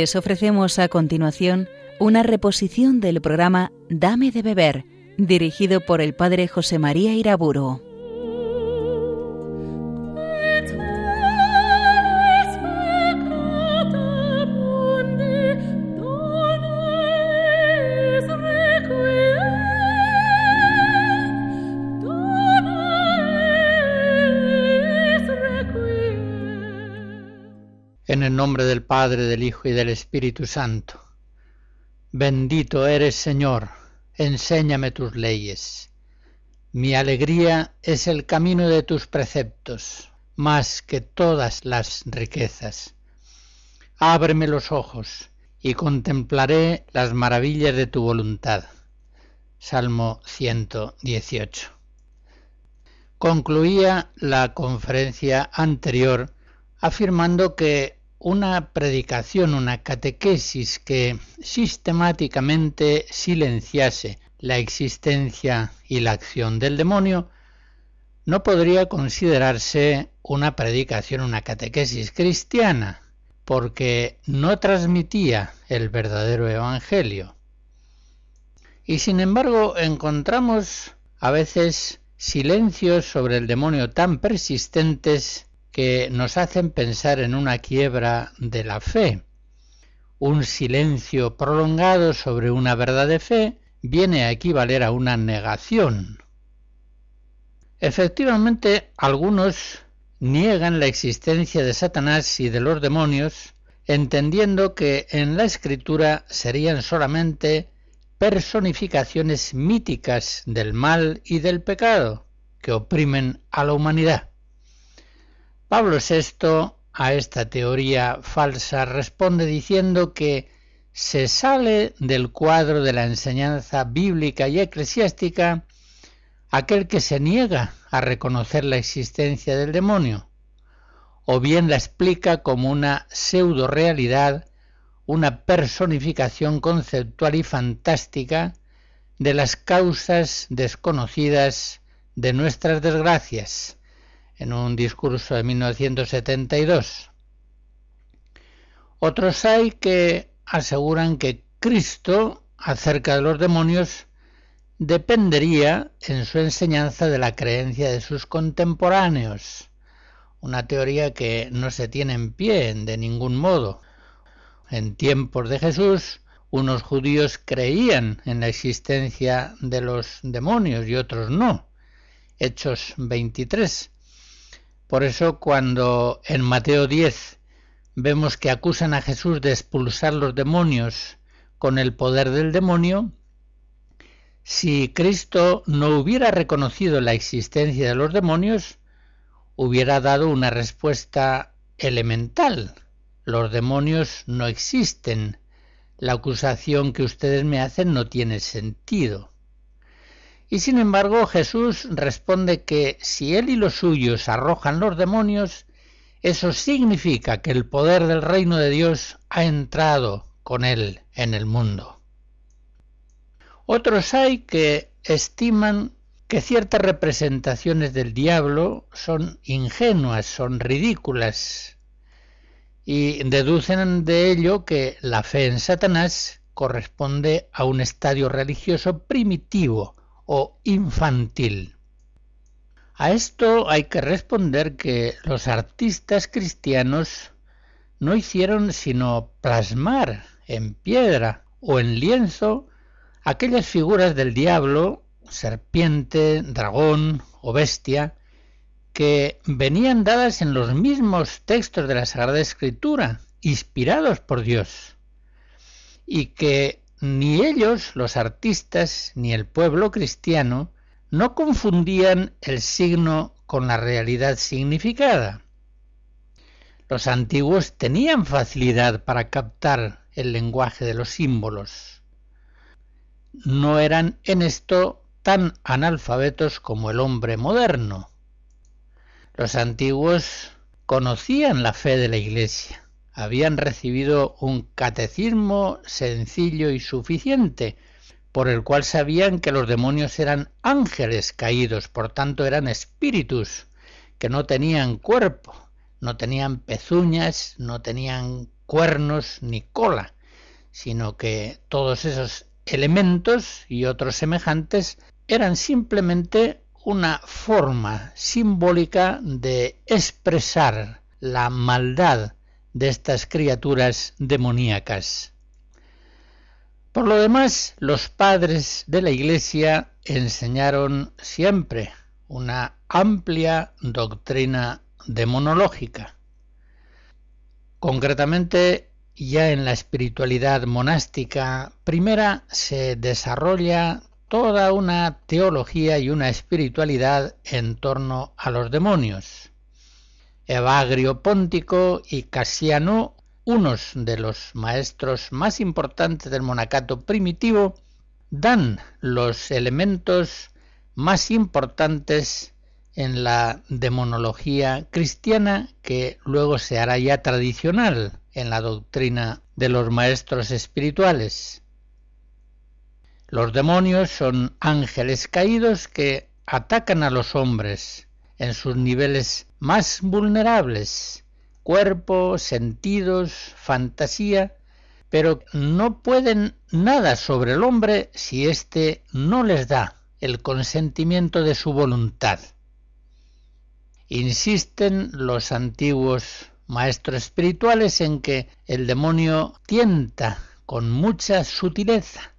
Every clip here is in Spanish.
Les ofrecemos a continuación una reposición del programa Dame de beber, dirigido por el padre José María Iraburo. Nombre del Padre, del Hijo y del Espíritu Santo. Bendito eres, Señor, enséñame tus leyes. Mi alegría es el camino de tus preceptos, más que todas las riquezas. Ábreme los ojos y contemplaré las maravillas de tu voluntad. Salmo 118. Concluía la conferencia anterior afirmando que una predicación, una catequesis que sistemáticamente silenciase la existencia y la acción del demonio, no podría considerarse una predicación, una catequesis cristiana, porque no transmitía el verdadero evangelio. Y sin embargo encontramos a veces silencios sobre el demonio tan persistentes que nos hacen pensar en una quiebra de la fe. Un silencio prolongado sobre una verdad de fe viene a equivaler a una negación. Efectivamente, algunos niegan la existencia de Satanás y de los demonios, entendiendo que en la escritura serían solamente personificaciones míticas del mal y del pecado que oprimen a la humanidad. Pablo VI a esta teoría falsa responde diciendo que se sale del cuadro de la enseñanza bíblica y eclesiástica aquel que se niega a reconocer la existencia del demonio, o bien la explica como una pseudo realidad, una personificación conceptual y fantástica de las causas desconocidas de nuestras desgracias en un discurso de 1972. Otros hay que aseguran que Cristo, acerca de los demonios, dependería en su enseñanza de la creencia de sus contemporáneos, una teoría que no se tiene en pie de ningún modo. En tiempos de Jesús, unos judíos creían en la existencia de los demonios y otros no. Hechos 23. Por eso cuando en Mateo 10 vemos que acusan a Jesús de expulsar los demonios con el poder del demonio, si Cristo no hubiera reconocido la existencia de los demonios, hubiera dado una respuesta elemental. Los demonios no existen. La acusación que ustedes me hacen no tiene sentido. Y sin embargo Jesús responde que si él y los suyos arrojan los demonios, eso significa que el poder del reino de Dios ha entrado con él en el mundo. Otros hay que estiman que ciertas representaciones del diablo son ingenuas, son ridículas, y deducen de ello que la fe en Satanás corresponde a un estadio religioso primitivo, o infantil. A esto hay que responder que los artistas cristianos no hicieron sino plasmar en piedra o en lienzo aquellas figuras del diablo, serpiente, dragón o bestia, que venían dadas en los mismos textos de la Sagrada Escritura, inspirados por Dios, y que ni ellos, los artistas, ni el pueblo cristiano, no confundían el signo con la realidad significada. Los antiguos tenían facilidad para captar el lenguaje de los símbolos. No eran en esto tan analfabetos como el hombre moderno. Los antiguos conocían la fe de la Iglesia habían recibido un catecismo sencillo y suficiente, por el cual sabían que los demonios eran ángeles caídos, por tanto eran espíritus, que no tenían cuerpo, no tenían pezuñas, no tenían cuernos ni cola, sino que todos esos elementos y otros semejantes eran simplemente una forma simbólica de expresar la maldad de estas criaturas demoníacas. Por lo demás, los padres de la Iglesia enseñaron siempre una amplia doctrina demonológica. Concretamente, ya en la espiritualidad monástica primera se desarrolla toda una teología y una espiritualidad en torno a los demonios. Evagrio Póntico y Casiano, unos de los maestros más importantes del monacato primitivo, dan los elementos más importantes en la demonología cristiana que luego se hará ya tradicional en la doctrina de los maestros espirituales. Los demonios son ángeles caídos que atacan a los hombres en sus niveles más vulnerables, cuerpo, sentidos, fantasía, pero no pueden nada sobre el hombre si éste no les da el consentimiento de su voluntad. Insisten los antiguos maestros espirituales en que el demonio tienta con mucha sutileza,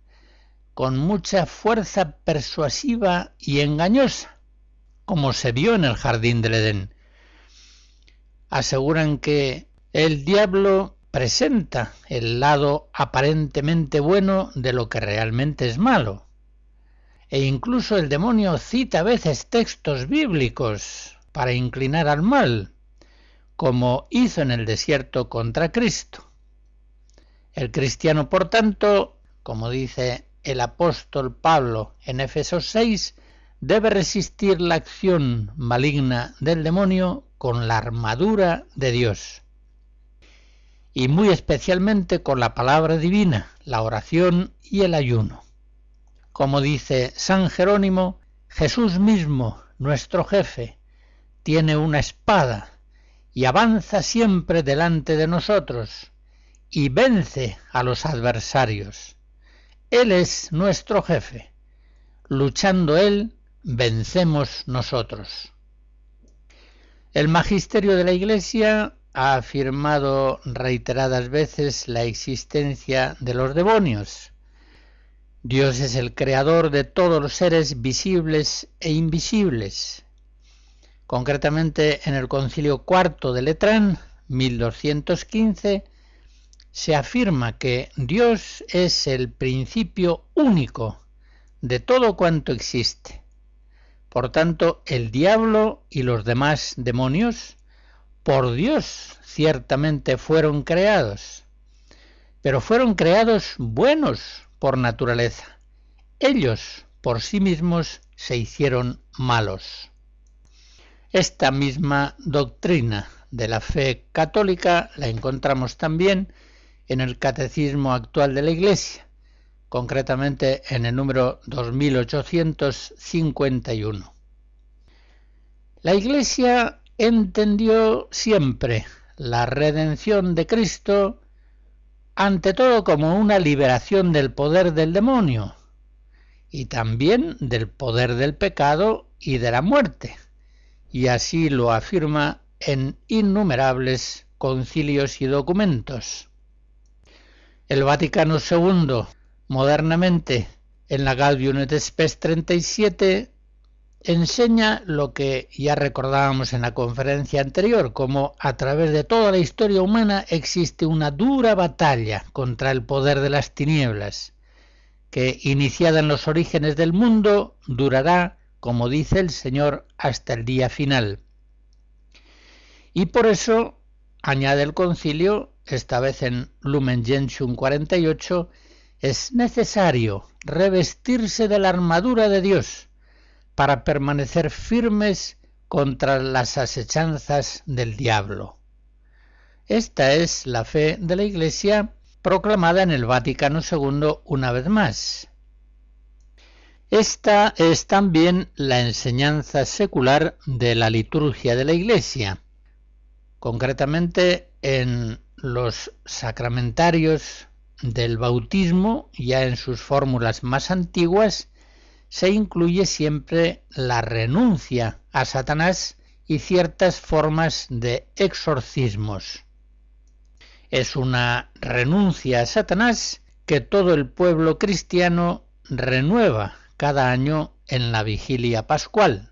con mucha fuerza persuasiva y engañosa, como se vio en el jardín del Edén. Aseguran que el diablo presenta el lado aparentemente bueno de lo que realmente es malo. E incluso el demonio cita a veces textos bíblicos para inclinar al mal, como hizo en el desierto contra Cristo. El cristiano, por tanto, como dice el apóstol Pablo en Efesos 6, debe resistir la acción maligna del demonio con la armadura de Dios y muy especialmente con la palabra divina, la oración y el ayuno. Como dice San Jerónimo, Jesús mismo, nuestro jefe, tiene una espada y avanza siempre delante de nosotros y vence a los adversarios. Él es nuestro jefe. Luchando Él, vencemos nosotros. El magisterio de la Iglesia ha afirmado reiteradas veces la existencia de los demonios. Dios es el creador de todos los seres visibles e invisibles Concretamente en el concilio cuarto de Letrán, 1215, se afirma que Dios es el principio único de todo cuanto existe. Por tanto, el diablo y los demás demonios, por Dios ciertamente fueron creados, pero fueron creados buenos por naturaleza. Ellos por sí mismos se hicieron malos. Esta misma doctrina de la fe católica la encontramos también en el Catecismo actual de la Iglesia, concretamente en el número 2851. La Iglesia entendió siempre la redención de Cristo ante todo como una liberación del poder del demonio y también del poder del pecado y de la muerte y así lo afirma en innumerables concilios y documentos. El Vaticano II, modernamente, en la et Spes 37, enseña lo que ya recordábamos en la conferencia anterior, como a través de toda la historia humana existe una dura batalla contra el poder de las tinieblas, que iniciada en los orígenes del mundo durará como dice el Señor, hasta el día final. Y por eso, añade el concilio, esta vez en Lumen Gentium 48, es necesario revestirse de la armadura de Dios para permanecer firmes contra las asechanzas del diablo. Esta es la fe de la Iglesia proclamada en el Vaticano II una vez más. Esta es también la enseñanza secular de la liturgia de la Iglesia. Concretamente en los sacramentarios del bautismo, ya en sus fórmulas más antiguas, se incluye siempre la renuncia a Satanás y ciertas formas de exorcismos. Es una renuncia a Satanás que todo el pueblo cristiano renueva cada año en la vigilia pascual.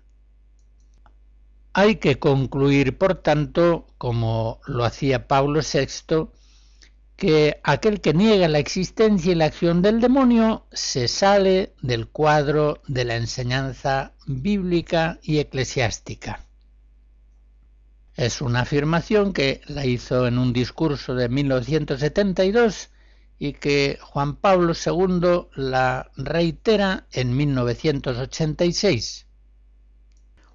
Hay que concluir, por tanto, como lo hacía Pablo VI, que aquel que niega la existencia y la acción del demonio se sale del cuadro de la enseñanza bíblica y eclesiástica. Es una afirmación que la hizo en un discurso de 1972 y que Juan Pablo II la reitera en 1986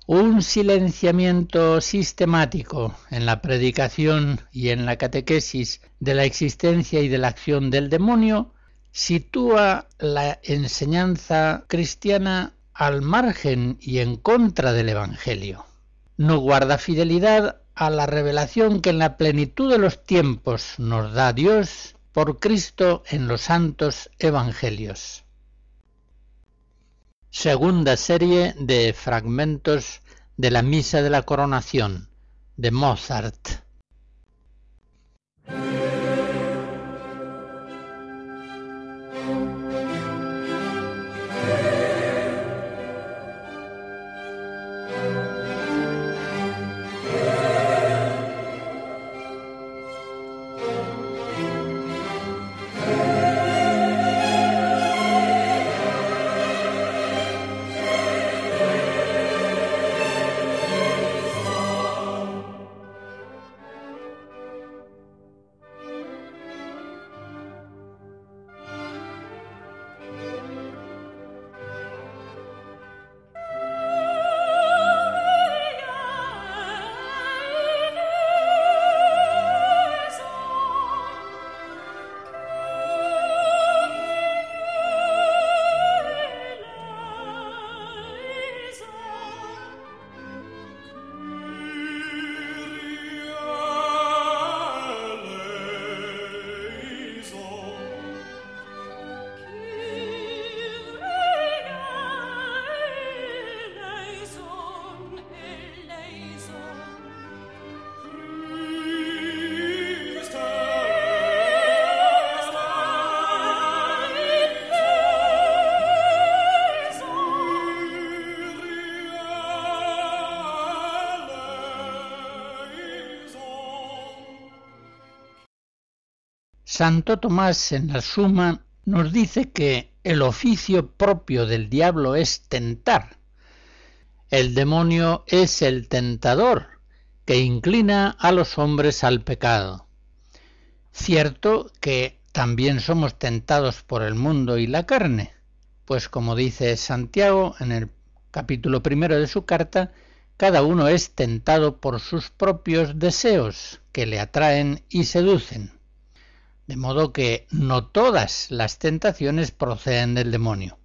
un silenciamiento sistemático en la predicación y en la catequesis de la existencia y de la acción del demonio sitúa la enseñanza cristiana al margen y en contra del Evangelio. No guarda fidelidad a la revelación que en la plenitud de los tiempos nos da Dios por Cristo en los santos Evangelios segunda serie de fragmentos de la Misa de la Coronación de Mozart. Santo Tomás en la Suma nos dice que el oficio propio del diablo es tentar. El demonio es el tentador que inclina a los hombres al pecado. Cierto que también somos tentados por el mundo y la carne, pues como dice Santiago en el capítulo primero de su carta, cada uno es tentado por sus propios deseos que le atraen y seducen. De modo que no todas las tentaciones proceden del demonio.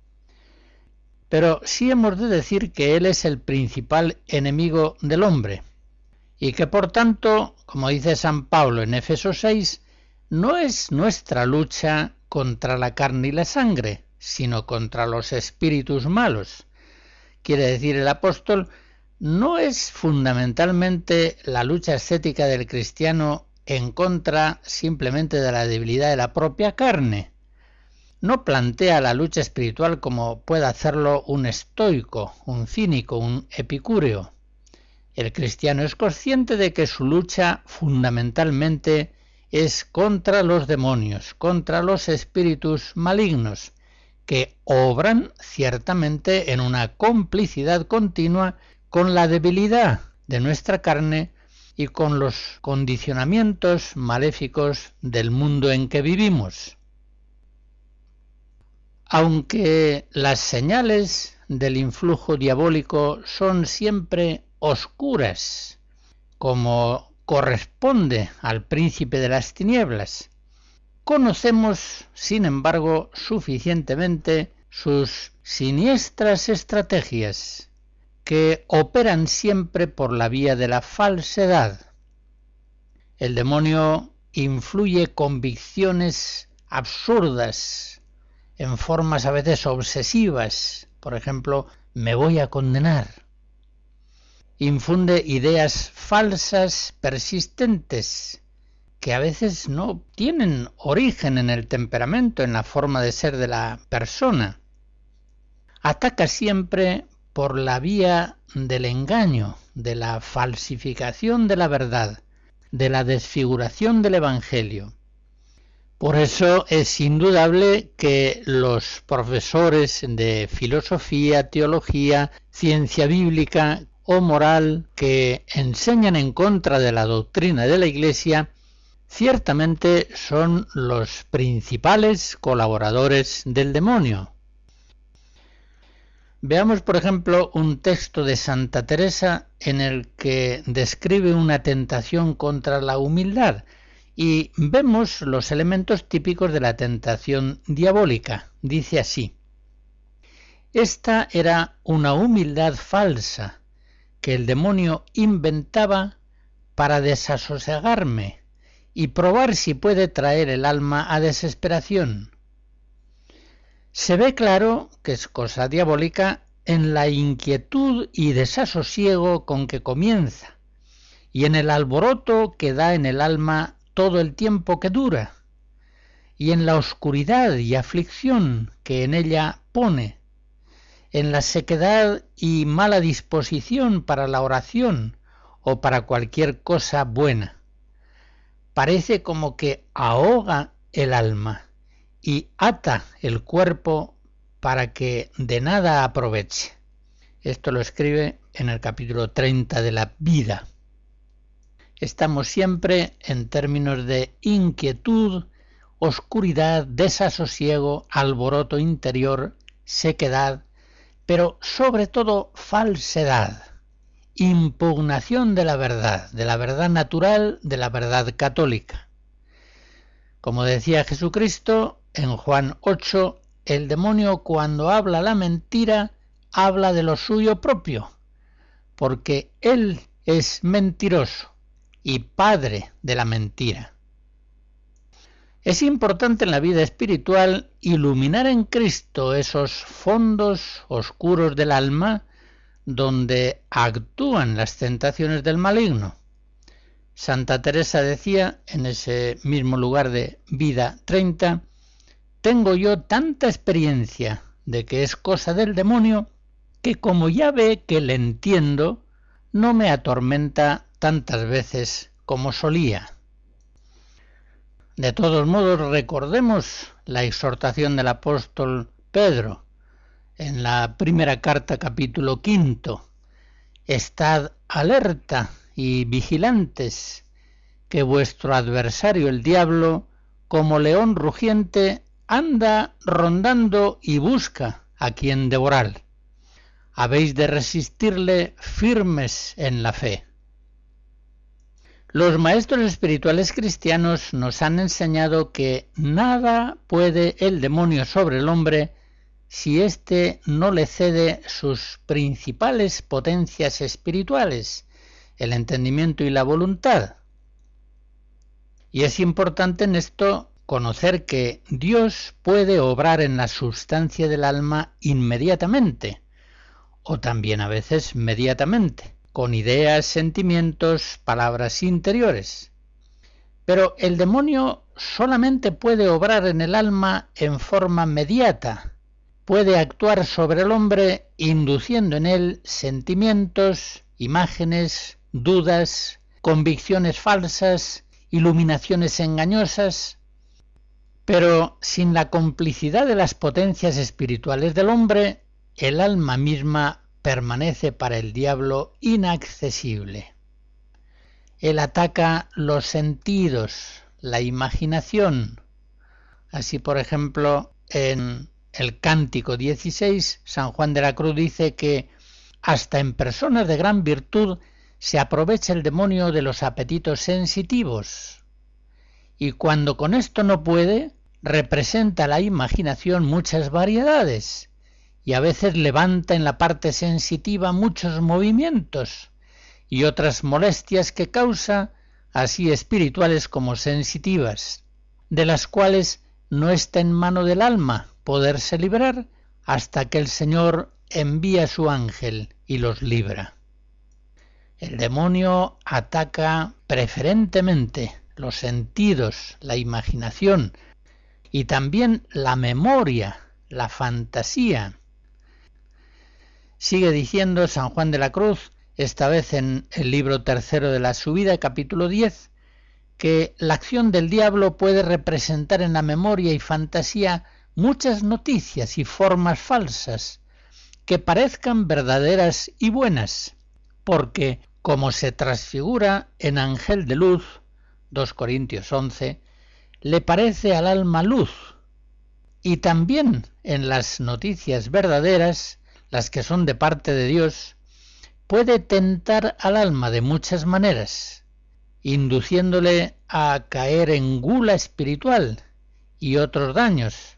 Pero sí hemos de decir que él es el principal enemigo del hombre, y que por tanto, como dice San Pablo en Éfeso 6, no es nuestra lucha contra la carne y la sangre, sino contra los espíritus malos. Quiere decir el apóstol, no es fundamentalmente la lucha estética del cristiano en contra simplemente de la debilidad de la propia carne. No plantea la lucha espiritual como puede hacerlo un estoico, un cínico, un epicúreo. El cristiano es consciente de que su lucha fundamentalmente es contra los demonios, contra los espíritus malignos, que obran ciertamente en una complicidad continua con la debilidad de nuestra carne y con los condicionamientos maléficos del mundo en que vivimos. Aunque las señales del influjo diabólico son siempre oscuras, como corresponde al príncipe de las tinieblas, conocemos, sin embargo, suficientemente sus siniestras estrategias que operan siempre por la vía de la falsedad. El demonio influye convicciones absurdas, en formas a veces obsesivas, por ejemplo, me voy a condenar. Infunde ideas falsas, persistentes, que a veces no tienen origen en el temperamento, en la forma de ser de la persona. Ataca siempre por la vía del engaño, de la falsificación de la verdad, de la desfiguración del Evangelio. Por eso es indudable que los profesores de filosofía, teología, ciencia bíblica o moral que enseñan en contra de la doctrina de la Iglesia ciertamente son los principales colaboradores del demonio. Veamos, por ejemplo, un texto de Santa Teresa en el que describe una tentación contra la humildad y vemos los elementos típicos de la tentación diabólica. Dice así, Esta era una humildad falsa que el demonio inventaba para desasosegarme y probar si puede traer el alma a desesperación. Se ve claro que es cosa diabólica en la inquietud y desasosiego con que comienza, y en el alboroto que da en el alma todo el tiempo que dura, y en la oscuridad y aflicción que en ella pone, en la sequedad y mala disposición para la oración o para cualquier cosa buena. Parece como que ahoga el alma y ata el cuerpo para que de nada aproveche. Esto lo escribe en el capítulo 30 de la vida. Estamos siempre en términos de inquietud, oscuridad, desasosiego, alboroto interior, sequedad, pero sobre todo falsedad impugnación de la verdad, de la verdad natural, de la verdad católica. Como decía Jesucristo en Juan 8, el demonio cuando habla la mentira habla de lo suyo propio, porque él es mentiroso y padre de la mentira. Es importante en la vida espiritual iluminar en Cristo esos fondos oscuros del alma donde actúan las tentaciones del maligno. Santa Teresa decía en ese mismo lugar de vida 30, tengo yo tanta experiencia de que es cosa del demonio que como ya ve que le entiendo, no me atormenta tantas veces como solía. De todos modos, recordemos la exhortación del apóstol Pedro, en la primera carta capítulo quinto, estad alerta y vigilantes, que vuestro adversario el diablo, como león rugiente, anda rondando y busca a quien devorar. Habéis de resistirle firmes en la fe. Los maestros espirituales cristianos nos han enseñado que nada puede el demonio sobre el hombre si éste no le cede sus principales potencias espirituales, el entendimiento y la voluntad. Y es importante en esto conocer que Dios puede obrar en la sustancia del alma inmediatamente, o también a veces mediatamente, con ideas, sentimientos, palabras interiores. Pero el demonio solamente puede obrar en el alma en forma mediata, puede actuar sobre el hombre induciendo en él sentimientos, imágenes, dudas, convicciones falsas, iluminaciones engañosas, pero sin la complicidad de las potencias espirituales del hombre, el alma misma permanece para el diablo inaccesible. Él ataca los sentidos, la imaginación. Así, por ejemplo, en el Cántico 16, San Juan de la Cruz dice que hasta en personas de gran virtud se aprovecha el demonio de los apetitos sensitivos. Y cuando con esto no puede, representa la imaginación muchas variedades y a veces levanta en la parte sensitiva muchos movimientos y otras molestias que causa así espirituales como sensitivas, de las cuales no está en mano del alma poderse librar hasta que el Señor envía su ángel y los libra. El demonio ataca preferentemente los sentidos, la imaginación y también la memoria, la fantasía. Sigue diciendo San Juan de la Cruz, esta vez en el libro tercero de la subida, capítulo 10, que la acción del diablo puede representar en la memoria y fantasía muchas noticias y formas falsas que parezcan verdaderas y buenas, porque como se transfigura en ángel de luz, 2 Corintios 11, le parece al alma luz, y también en las noticias verdaderas, las que son de parte de Dios, puede tentar al alma de muchas maneras, induciéndole a caer en gula espiritual y otros daños,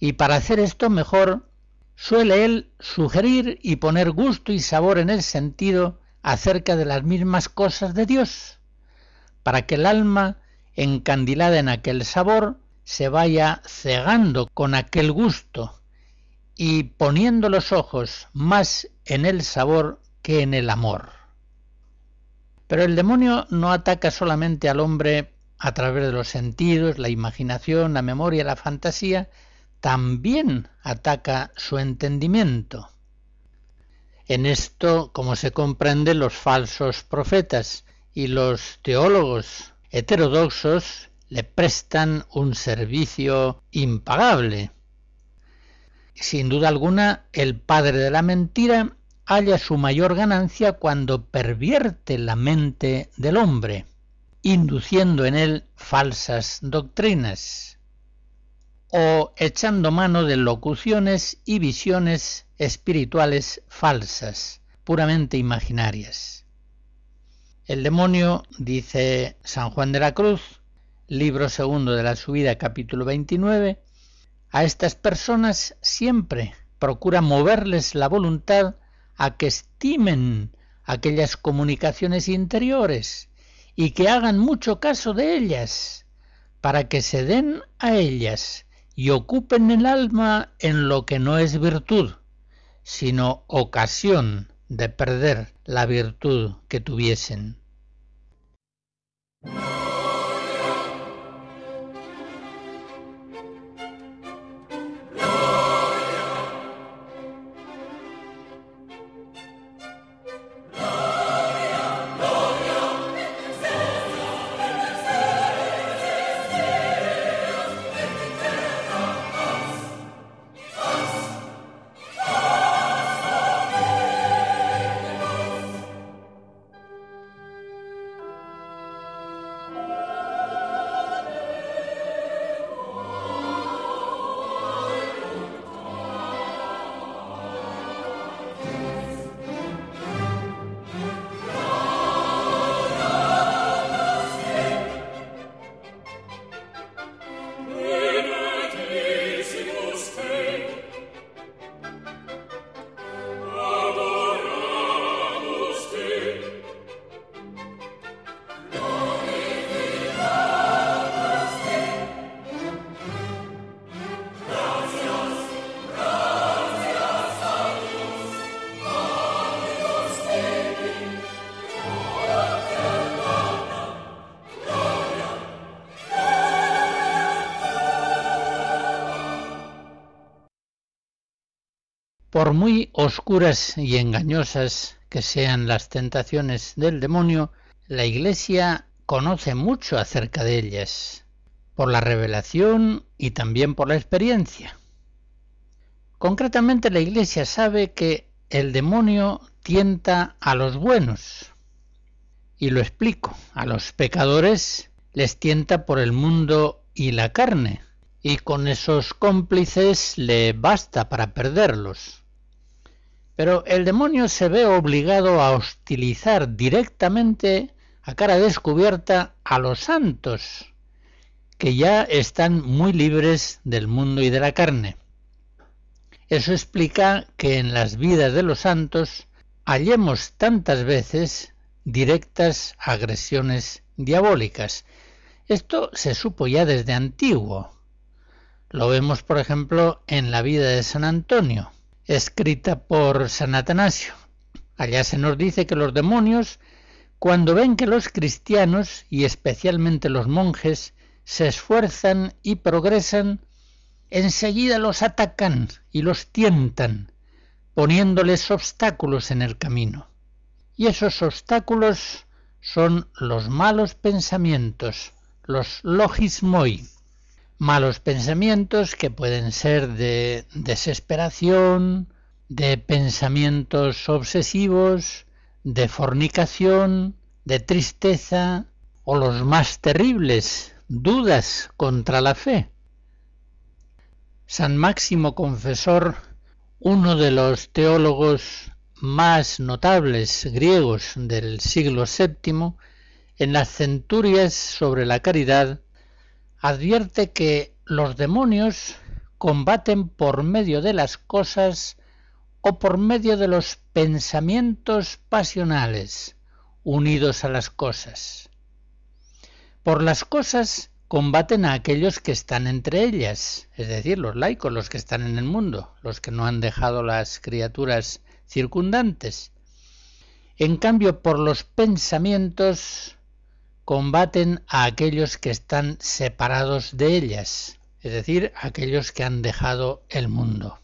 y para hacer esto mejor suele él sugerir y poner gusto y sabor en el sentido acerca de las mismas cosas de Dios, para que el alma, encandilada en aquel sabor, se vaya cegando con aquel gusto y poniendo los ojos más en el sabor que en el amor. Pero el demonio no ataca solamente al hombre a través de los sentidos, la imaginación, la memoria, la fantasía, también ataca su entendimiento. En esto, como se comprende, los falsos profetas y los teólogos heterodoxos le prestan un servicio impagable. Sin duda alguna, el padre de la mentira halla su mayor ganancia cuando pervierte la mente del hombre, induciendo en él falsas doctrinas, o echando mano de locuciones y visiones espirituales falsas, puramente imaginarias. El demonio, dice San Juan de la Cruz, libro segundo de la subida, capítulo 29, a estas personas siempre procura moverles la voluntad a que estimen aquellas comunicaciones interiores y que hagan mucho caso de ellas, para que se den a ellas y ocupen el alma en lo que no es virtud, sino ocasión de perder la virtud que tuviesen. Por muy oscuras y engañosas que sean las tentaciones del demonio, la Iglesia conoce mucho acerca de ellas, por la revelación y también por la experiencia. Concretamente la Iglesia sabe que el demonio tienta a los buenos. Y lo explico, a los pecadores les tienta por el mundo y la carne, y con esos cómplices le basta para perderlos. Pero el demonio se ve obligado a hostilizar directamente a cara descubierta a los santos, que ya están muy libres del mundo y de la carne. Eso explica que en las vidas de los santos hallemos tantas veces directas agresiones diabólicas. Esto se supo ya desde antiguo. Lo vemos, por ejemplo, en la vida de San Antonio, escrita por San Atanasio. Allá se nos dice que los demonios, cuando ven que los cristianos, y especialmente los monjes, se esfuerzan y progresan, enseguida los atacan y los tientan, poniéndoles obstáculos en el camino. Y esos obstáculos son los malos pensamientos, los logismoi, malos pensamientos que pueden ser de desesperación, de pensamientos obsesivos, de fornicación, de tristeza, o los más terribles, dudas contra la fe. San Máximo Confesor, uno de los teólogos más notables griegos del siglo VII, en las centurias sobre la caridad, advierte que los demonios combaten por medio de las cosas o por medio de los pensamientos pasionales unidos a las cosas. Por las cosas combaten a aquellos que están entre ellas, es decir, los laicos, los que están en el mundo, los que no han dejado las criaturas circundantes. En cambio, por los pensamientos combaten a aquellos que están separados de ellas, es decir, aquellos que han dejado el mundo.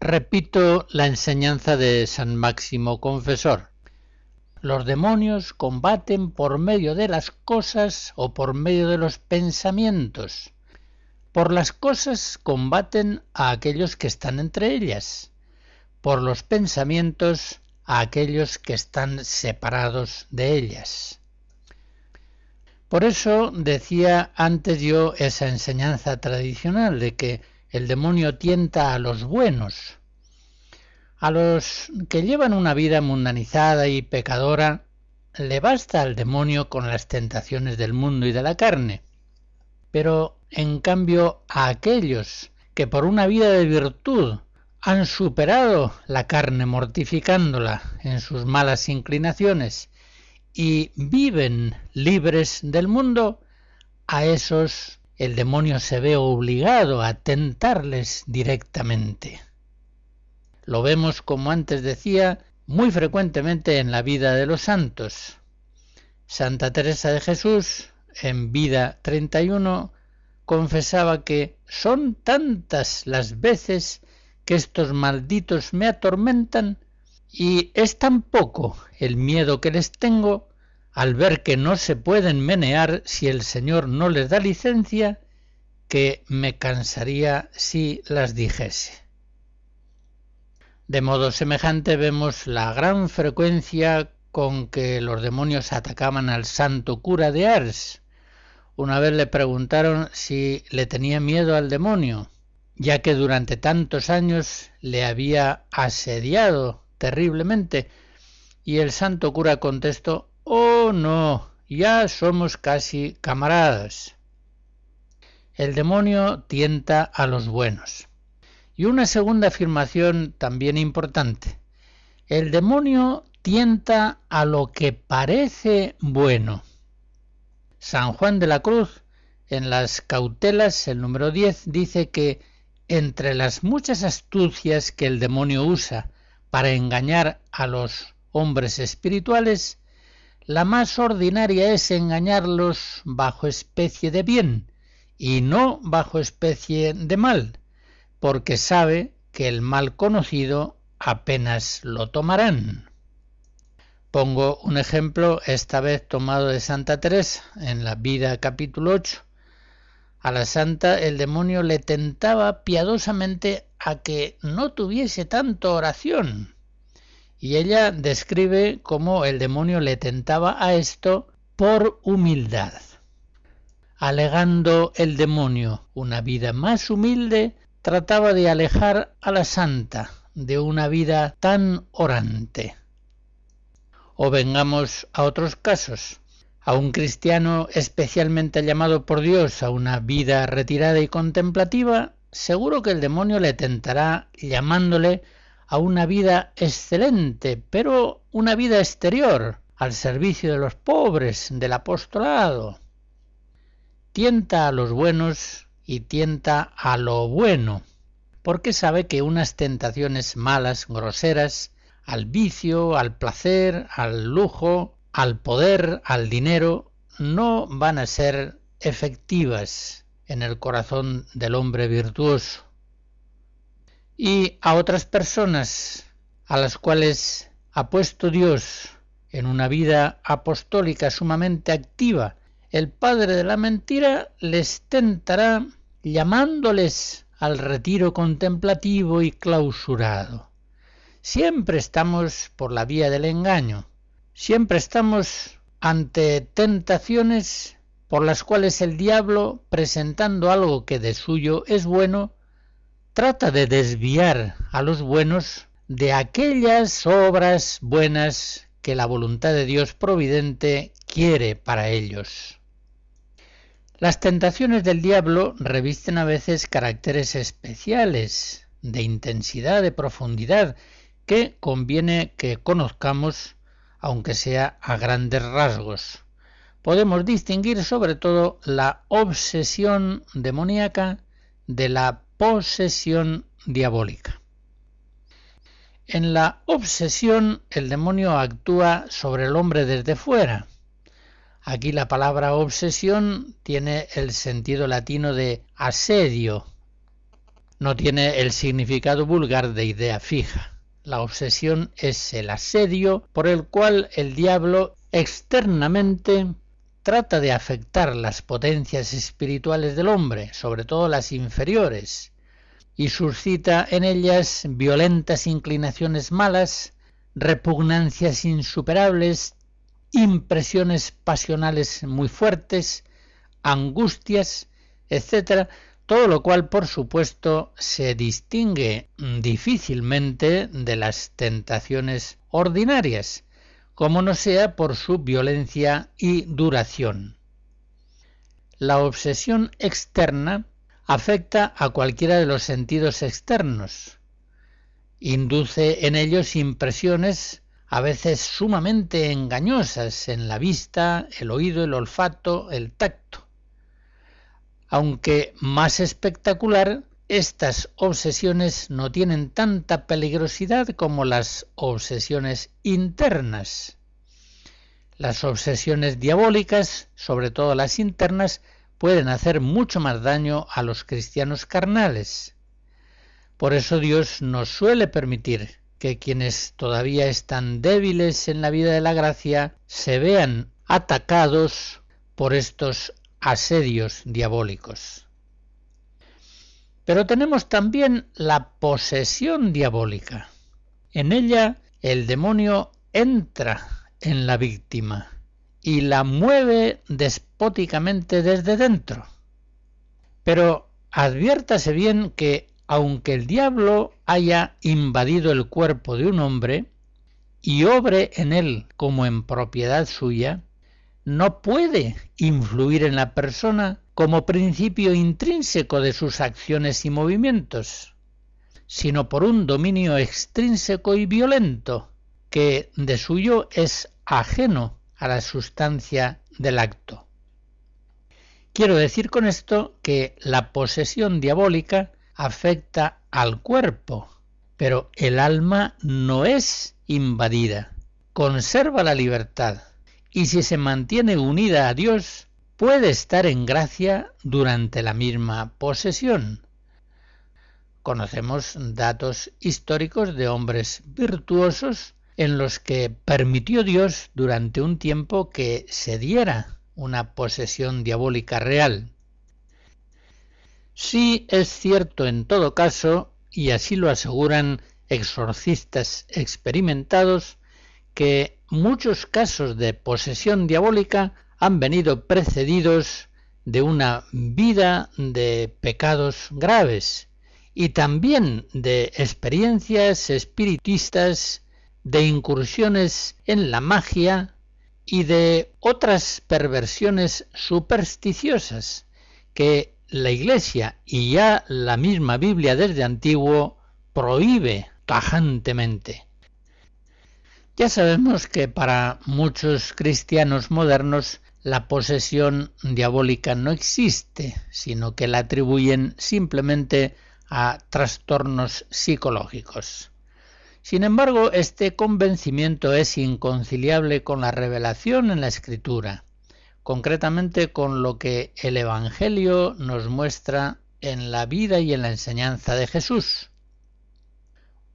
Repito la enseñanza de San Máximo Confesor. Los demonios combaten por medio de las cosas o por medio de los pensamientos. Por las cosas combaten a aquellos que están entre ellas, por los pensamientos a aquellos que están separados de ellas. Por eso decía antes yo esa enseñanza tradicional de que el demonio tienta a los buenos. A los que llevan una vida mundanizada y pecadora, le basta al demonio con las tentaciones del mundo y de la carne. Pero, en cambio, a aquellos que por una vida de virtud han superado la carne mortificándola en sus malas inclinaciones y viven libres del mundo, a esos el demonio se ve obligado a tentarles directamente. Lo vemos, como antes decía, muy frecuentemente en la vida de los santos. Santa Teresa de Jesús, en vida 31, confesaba que son tantas las veces que estos malditos me atormentan y es tan poco el miedo que les tengo al ver que no se pueden menear si el Señor no les da licencia, que me cansaría si las dijese. De modo semejante vemos la gran frecuencia con que los demonios atacaban al santo cura de Ars. Una vez le preguntaron si le tenía miedo al demonio, ya que durante tantos años le había asediado terriblemente, y el santo cura contestó Oh, no, ya somos casi camaradas. El demonio tienta a los buenos. Y una segunda afirmación también importante. El demonio tienta a lo que parece bueno. San Juan de la Cruz, en las cautelas, el número 10, dice que entre las muchas astucias que el demonio usa para engañar a los hombres espirituales, la más ordinaria es engañarlos bajo especie de bien y no bajo especie de mal, porque sabe que el mal conocido apenas lo tomarán. Pongo un ejemplo, esta vez tomado de Santa Teresa, en la vida capítulo 8. A la santa el demonio le tentaba piadosamente a que no tuviese tanto oración, y ella describe cómo el demonio le tentaba a esto por humildad. Alegando el demonio una vida más humilde, trataba de alejar a la santa de una vida tan orante. O vengamos a otros casos. A un cristiano especialmente llamado por Dios a una vida retirada y contemplativa, seguro que el demonio le tentará llamándole a una vida excelente, pero una vida exterior, al servicio de los pobres, del apostolado. Tienta a los buenos y tienta a lo bueno, porque sabe que unas tentaciones malas, groseras, al vicio, al placer, al lujo, al poder, al dinero, no van a ser efectivas en el corazón del hombre virtuoso. Y a otras personas a las cuales ha puesto Dios en una vida apostólica sumamente activa, el padre de la mentira les tentará llamándoles al retiro contemplativo y clausurado. Siempre estamos por la vía del engaño, siempre estamos ante tentaciones por las cuales el diablo, presentando algo que de suyo es bueno, trata de desviar a los buenos de aquellas obras buenas que la voluntad de Dios providente quiere para ellos. Las tentaciones del diablo revisten a veces caracteres especiales, de intensidad, de profundidad, que conviene que conozcamos, aunque sea a grandes rasgos. Podemos distinguir sobre todo la obsesión demoníaca de la posesión diabólica. En la obsesión el demonio actúa sobre el hombre desde fuera. Aquí la palabra obsesión tiene el sentido latino de asedio. No tiene el significado vulgar de idea fija. La obsesión es el asedio por el cual el diablo externamente trata de afectar las potencias espirituales del hombre, sobre todo las inferiores, y suscita en ellas violentas inclinaciones malas, repugnancias insuperables, impresiones pasionales muy fuertes, angustias, etc., todo lo cual, por supuesto, se distingue difícilmente de las tentaciones ordinarias, como no sea por su violencia y duración. La obsesión externa afecta a cualquiera de los sentidos externos, induce en ellos impresiones a veces sumamente engañosas en la vista, el oído, el olfato, el tacto. Aunque más espectacular, estas obsesiones no tienen tanta peligrosidad como las obsesiones internas. Las obsesiones diabólicas, sobre todo las internas, pueden hacer mucho más daño a los cristianos carnales. Por eso Dios nos suele permitir que quienes todavía están débiles en la vida de la gracia se vean atacados por estos asedios diabólicos. Pero tenemos también la posesión diabólica. En ella el demonio entra en la víctima y la mueve despóticamente desde dentro. Pero adviértase bien que aunque el diablo haya invadido el cuerpo de un hombre y obre en él como en propiedad suya, no puede influir en la persona como principio intrínseco de sus acciones y movimientos, sino por un dominio extrínseco y violento que de suyo es ajeno a la sustancia del acto. Quiero decir con esto que la posesión diabólica afecta al cuerpo, pero el alma no es invadida, conserva la libertad y si se mantiene unida a Dios, puede estar en gracia durante la misma posesión. Conocemos datos históricos de hombres virtuosos en los que permitió Dios durante un tiempo que se diera una posesión diabólica real. Sí es cierto en todo caso, y así lo aseguran exorcistas experimentados, que muchos casos de posesión diabólica han venido precedidos de una vida de pecados graves y también de experiencias espiritistas de incursiones en la magia y de otras perversiones supersticiosas que la Iglesia y ya la misma Biblia desde antiguo prohíbe tajantemente. Ya sabemos que para muchos cristianos modernos la posesión diabólica no existe, sino que la atribuyen simplemente a trastornos psicológicos. Sin embargo, este convencimiento es inconciliable con la revelación en la Escritura, concretamente con lo que el Evangelio nos muestra en la vida y en la enseñanza de Jesús.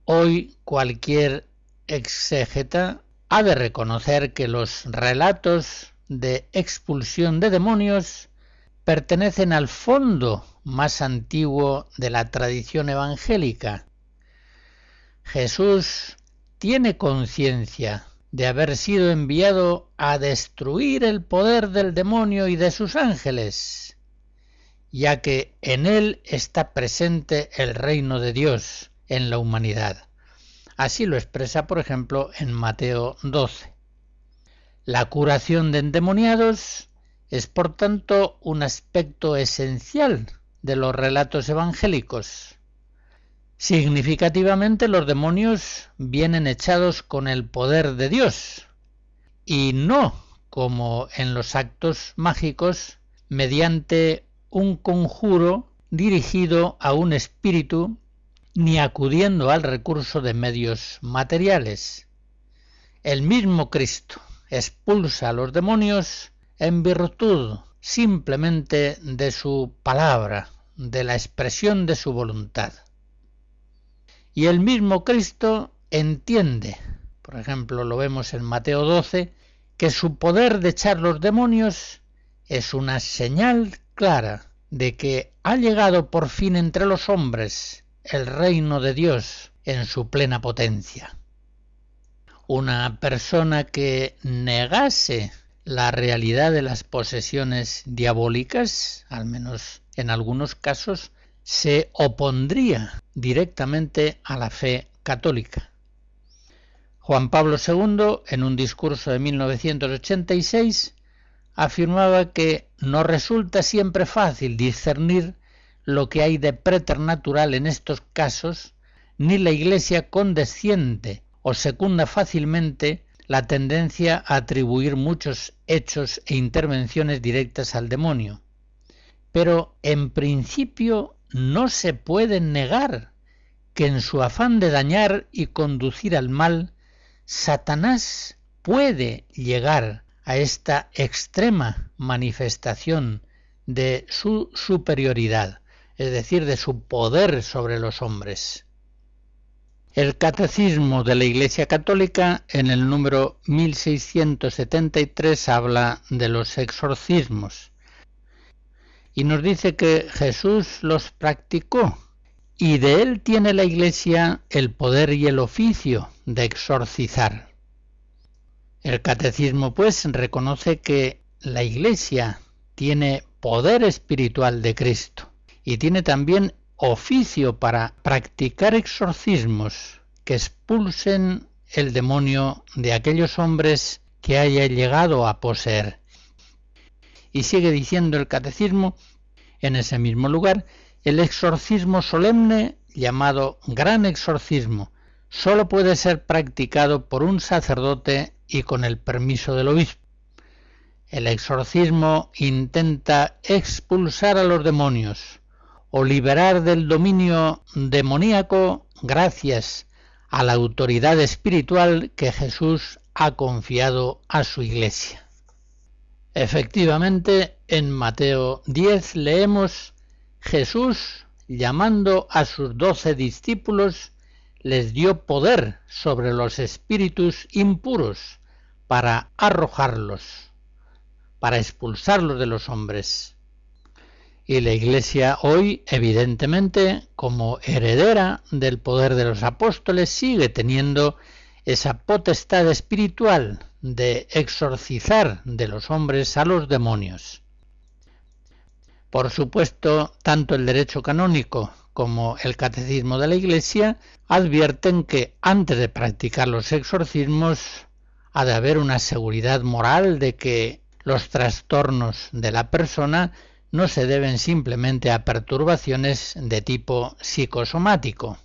Hoy cualquier exégeta ha de reconocer que los relatos de expulsión de demonios pertenecen al fondo más antiguo de la tradición evangélica. Jesús tiene conciencia de haber sido enviado a destruir el poder del demonio y de sus ángeles, ya que en él está presente el reino de Dios en la humanidad. Así lo expresa, por ejemplo, en Mateo 12. La curación de endemoniados es, por tanto, un aspecto esencial de los relatos evangélicos. Significativamente los demonios vienen echados con el poder de Dios y no como en los actos mágicos mediante un conjuro dirigido a un espíritu ni acudiendo al recurso de medios materiales. El mismo Cristo, expulsa a los demonios en virtud simplemente de su palabra, de la expresión de su voluntad. Y el mismo Cristo entiende, por ejemplo lo vemos en Mateo 12, que su poder de echar los demonios es una señal clara de que ha llegado por fin entre los hombres el reino de Dios en su plena potencia una persona que negase la realidad de las posesiones diabólicas, al menos en algunos casos, se opondría directamente a la fe católica. Juan Pablo II, en un discurso de 1986, afirmaba que no resulta siempre fácil discernir lo que hay de preternatural en estos casos, ni la Iglesia condesciende o secunda fácilmente la tendencia a atribuir muchos hechos e intervenciones directas al demonio. Pero en principio no se puede negar que en su afán de dañar y conducir al mal, Satanás puede llegar a esta extrema manifestación de su superioridad, es decir, de su poder sobre los hombres. El Catecismo de la Iglesia Católica en el número 1673 habla de los exorcismos y nos dice que Jesús los practicó y de él tiene la Iglesia el poder y el oficio de exorcizar. El Catecismo pues reconoce que la Iglesia tiene poder espiritual de Cristo y tiene también oficio para practicar exorcismos que expulsen el demonio de aquellos hombres que haya llegado a poseer. Y sigue diciendo el catecismo, en ese mismo lugar, el exorcismo solemne, llamado gran exorcismo, sólo puede ser practicado por un sacerdote y con el permiso del obispo. El exorcismo intenta expulsar a los demonios, o liberar del dominio demoníaco gracias a la autoridad espiritual que Jesús ha confiado a su iglesia. Efectivamente, en Mateo 10 leemos Jesús, llamando a sus doce discípulos, les dio poder sobre los espíritus impuros para arrojarlos, para expulsarlos de los hombres. Y la Iglesia hoy, evidentemente, como heredera del poder de los apóstoles, sigue teniendo esa potestad espiritual de exorcizar de los hombres a los demonios. Por supuesto, tanto el derecho canónico como el catecismo de la Iglesia advierten que antes de practicar los exorcismos ha de haber una seguridad moral de que los trastornos de la persona no se deben simplemente a perturbaciones de tipo psicosomático.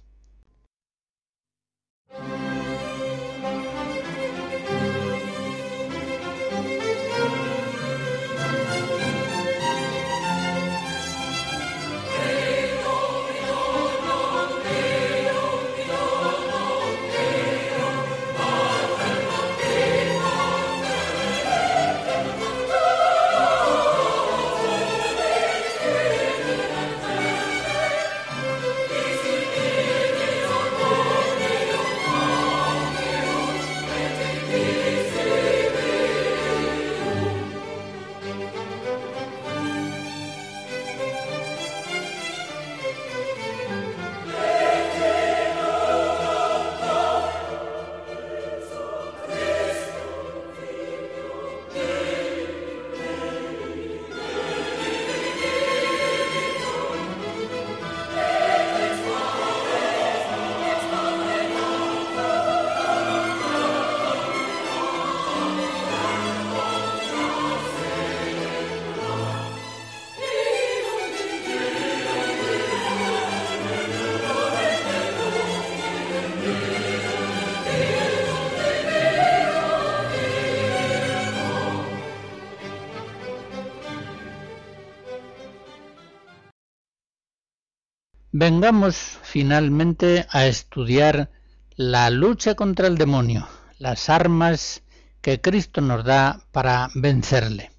Vengamos finalmente a estudiar la lucha contra el demonio, las armas que Cristo nos da para vencerle.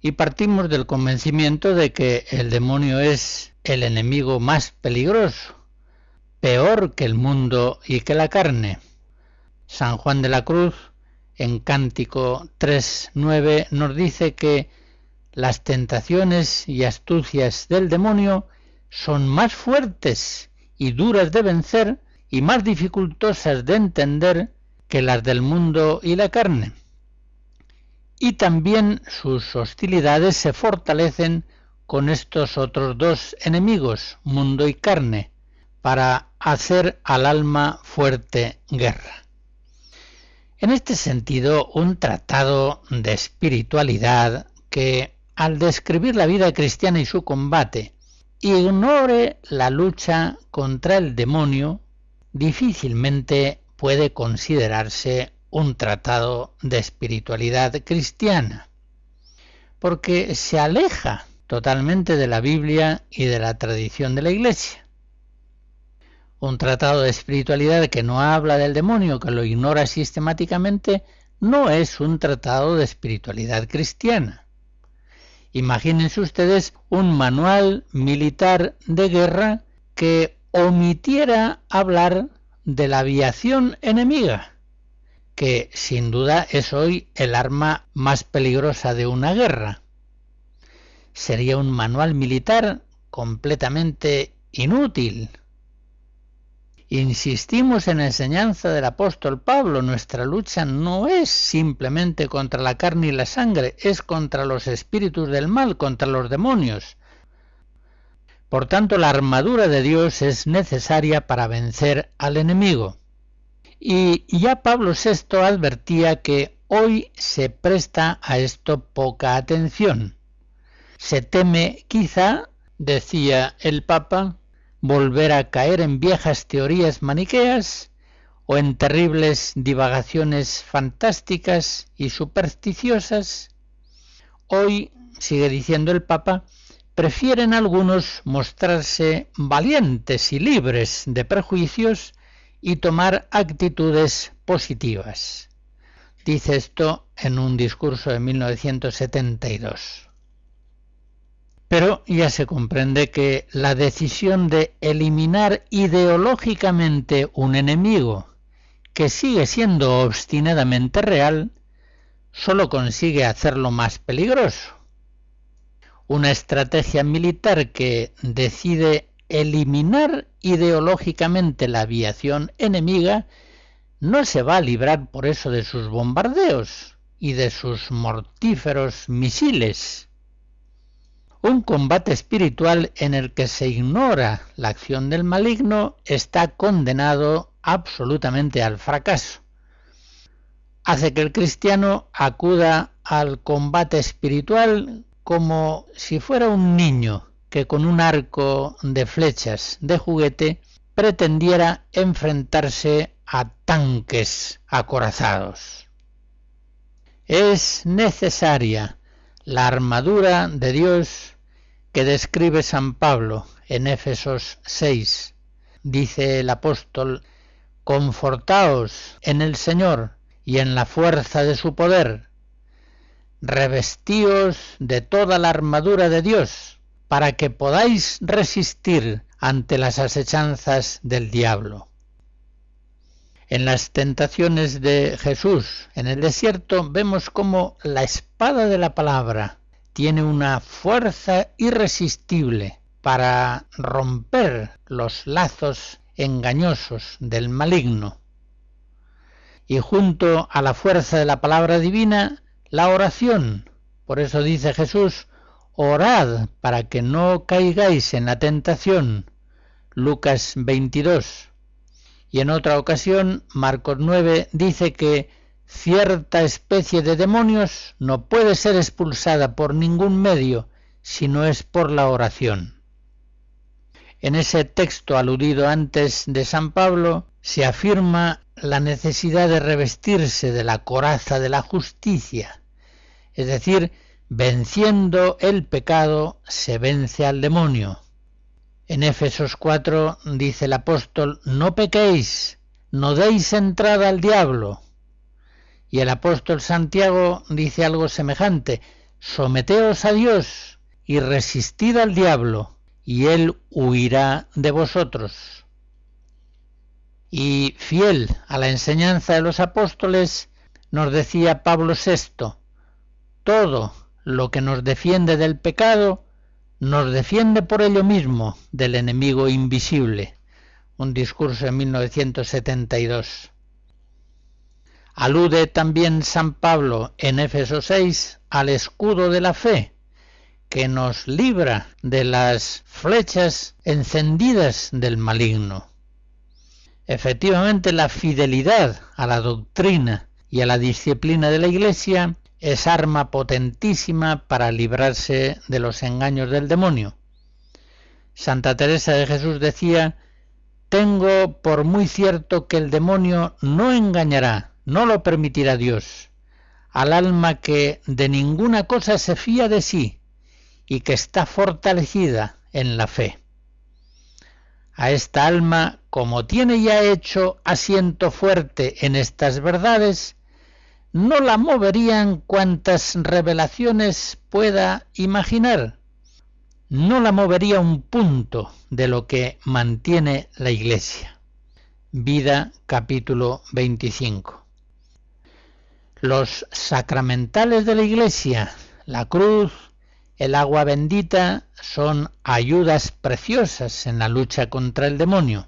Y partimos del convencimiento de que el demonio es el enemigo más peligroso, peor que el mundo y que la carne. San Juan de la Cruz, en Cántico 3.9, nos dice que las tentaciones y astucias del demonio son más fuertes y duras de vencer y más dificultosas de entender que las del mundo y la carne. Y también sus hostilidades se fortalecen con estos otros dos enemigos, mundo y carne, para hacer al alma fuerte guerra. En este sentido, un tratado de espiritualidad que, al describir la vida cristiana y su combate, ignore la lucha contra el demonio, difícilmente puede considerarse un tratado de espiritualidad cristiana, porque se aleja totalmente de la Biblia y de la tradición de la Iglesia. Un tratado de espiritualidad que no habla del demonio, que lo ignora sistemáticamente, no es un tratado de espiritualidad cristiana. Imagínense ustedes un manual militar de guerra que omitiera hablar de la aviación enemiga, que sin duda es hoy el arma más peligrosa de una guerra. Sería un manual militar completamente inútil. Insistimos en la enseñanza del apóstol Pablo, nuestra lucha no es simplemente contra la carne y la sangre, es contra los espíritus del mal, contra los demonios. Por tanto, la armadura de Dios es necesaria para vencer al enemigo. Y ya Pablo VI advertía que hoy se presta a esto poca atención. Se teme, quizá, decía el Papa, volver a caer en viejas teorías maniqueas o en terribles divagaciones fantásticas y supersticiosas. Hoy, sigue diciendo el Papa, prefieren algunos mostrarse valientes y libres de prejuicios y tomar actitudes positivas. Dice esto en un discurso de 1972. Pero ya se comprende que la decisión de eliminar ideológicamente un enemigo que sigue siendo obstinadamente real solo consigue hacerlo más peligroso. Una estrategia militar que decide eliminar ideológicamente la aviación enemiga no se va a librar por eso de sus bombardeos y de sus mortíferos misiles un combate espiritual en el que se ignora la acción del maligno está condenado absolutamente al fracaso. Hace que el cristiano acuda al combate espiritual como si fuera un niño que con un arco de flechas de juguete pretendiera enfrentarse a tanques acorazados. Es necesaria la armadura de Dios que describe San Pablo en Éfesos 6. Dice el apóstol, confortaos en el Señor y en la fuerza de su poder, revestíos de toda la armadura de Dios, para que podáis resistir ante las asechanzas del diablo. En las tentaciones de Jesús en el desierto vemos cómo la espada de la palabra tiene una fuerza irresistible para romper los lazos engañosos del maligno. Y junto a la fuerza de la palabra divina, la oración. Por eso dice Jesús, orad para que no caigáis en la tentación. Lucas 22. Y en otra ocasión, Marcos 9 dice que cierta especie de demonios no puede ser expulsada por ningún medio si no es por la oración. En ese texto aludido antes de San Pablo se afirma la necesidad de revestirse de la coraza de la justicia, es decir, venciendo el pecado se vence al demonio. En Éfesos 4 dice el apóstol, no pequéis, no deis entrada al diablo. Y el apóstol Santiago dice algo semejante, someteos a Dios y resistid al diablo, y él huirá de vosotros. Y fiel a la enseñanza de los apóstoles, nos decía Pablo VI, todo lo que nos defiende del pecado, nos defiende por ello mismo del enemigo invisible. Un discurso en 1972. Alude también San Pablo en Éfeso 6 al escudo de la fe, que nos libra de las flechas encendidas del maligno. Efectivamente, la fidelidad a la doctrina y a la disciplina de la Iglesia es arma potentísima para librarse de los engaños del demonio. Santa Teresa de Jesús decía, tengo por muy cierto que el demonio no engañará no lo permitirá Dios al alma que de ninguna cosa se fía de sí y que está fortalecida en la fe. A esta alma, como tiene ya hecho asiento fuerte en estas verdades, no la moverían cuantas revelaciones pueda imaginar. No la movería un punto de lo que mantiene la Iglesia. Vida capítulo 25. Los sacramentales de la Iglesia, la cruz, el agua bendita, son ayudas preciosas en la lucha contra el demonio.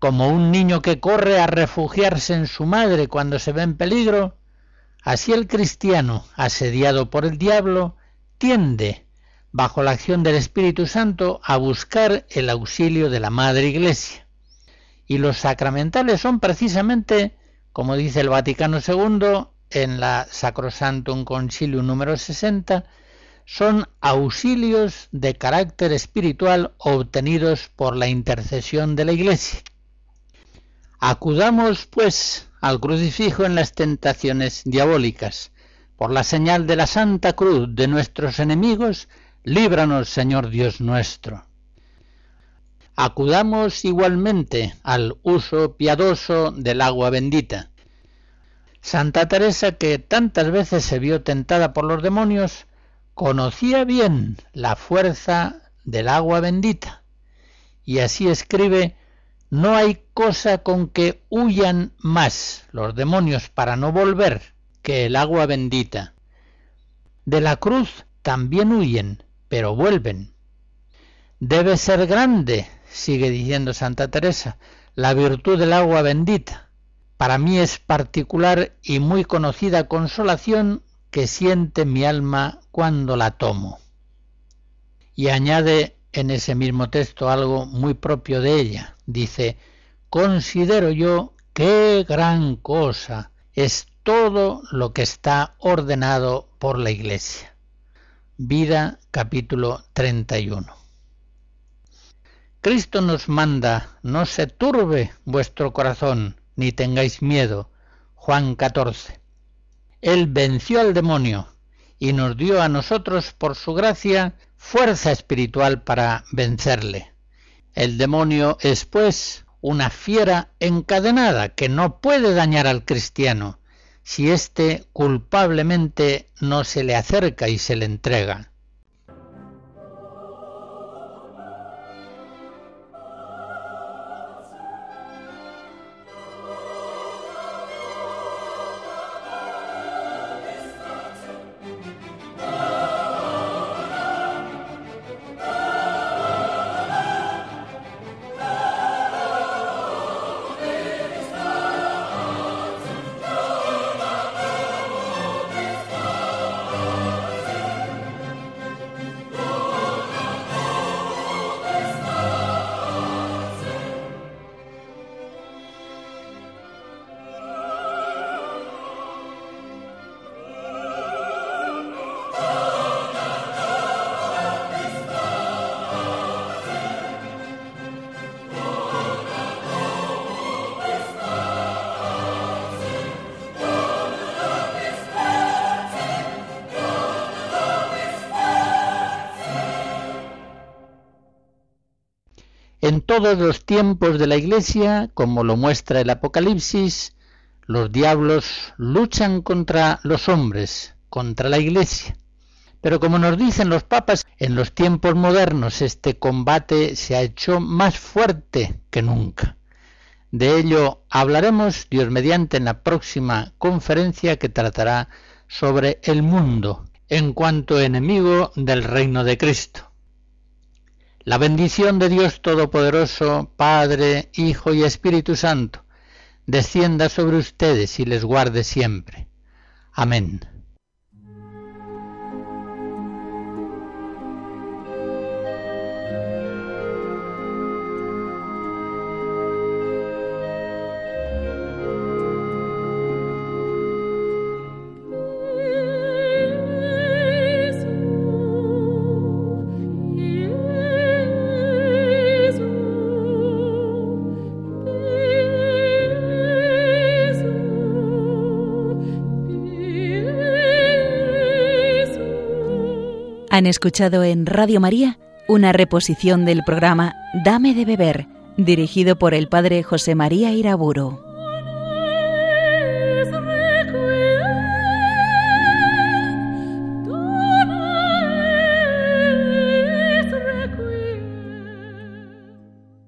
Como un niño que corre a refugiarse en su madre cuando se ve en peligro, así el cristiano, asediado por el diablo, tiende, bajo la acción del Espíritu Santo, a buscar el auxilio de la Madre Iglesia. Y los sacramentales son precisamente como dice el Vaticano II en la Sacrosantum Concilium número 60, son auxilios de carácter espiritual obtenidos por la intercesión de la Iglesia. Acudamos, pues, al crucifijo en las tentaciones diabólicas. Por la señal de la Santa Cruz de nuestros enemigos, líbranos, Señor Dios nuestro. Acudamos igualmente al uso piadoso del agua bendita. Santa Teresa, que tantas veces se vio tentada por los demonios, conocía bien la fuerza del agua bendita. Y así escribe, no hay cosa con que huyan más los demonios para no volver que el agua bendita. De la cruz también huyen, pero vuelven. Debe ser grande sigue diciendo Santa Teresa, la virtud del agua bendita. Para mí es particular y muy conocida consolación que siente mi alma cuando la tomo. Y añade en ese mismo texto algo muy propio de ella. Dice, considero yo qué gran cosa es todo lo que está ordenado por la Iglesia. Vida capítulo 31. Cristo nos manda, no se turbe vuestro corazón, ni tengáis miedo. Juan 14. Él venció al demonio y nos dio a nosotros por su gracia fuerza espiritual para vencerle. El demonio es pues una fiera encadenada que no puede dañar al cristiano si éste culpablemente no se le acerca y se le entrega. En todos los tiempos de la Iglesia, como lo muestra el Apocalipsis, los diablos luchan contra los hombres, contra la Iglesia. Pero como nos dicen los papas, en los tiempos modernos este combate se ha hecho más fuerte que nunca. De ello hablaremos, Dios mediante, en la próxima conferencia que tratará sobre el mundo en cuanto enemigo del reino de Cristo. La bendición de Dios Todopoderoso, Padre, Hijo y Espíritu Santo, descienda sobre ustedes y les guarde siempre. Amén. Han escuchado en Radio María una reposición del programa Dame de beber, dirigido por el padre José María Iraburo.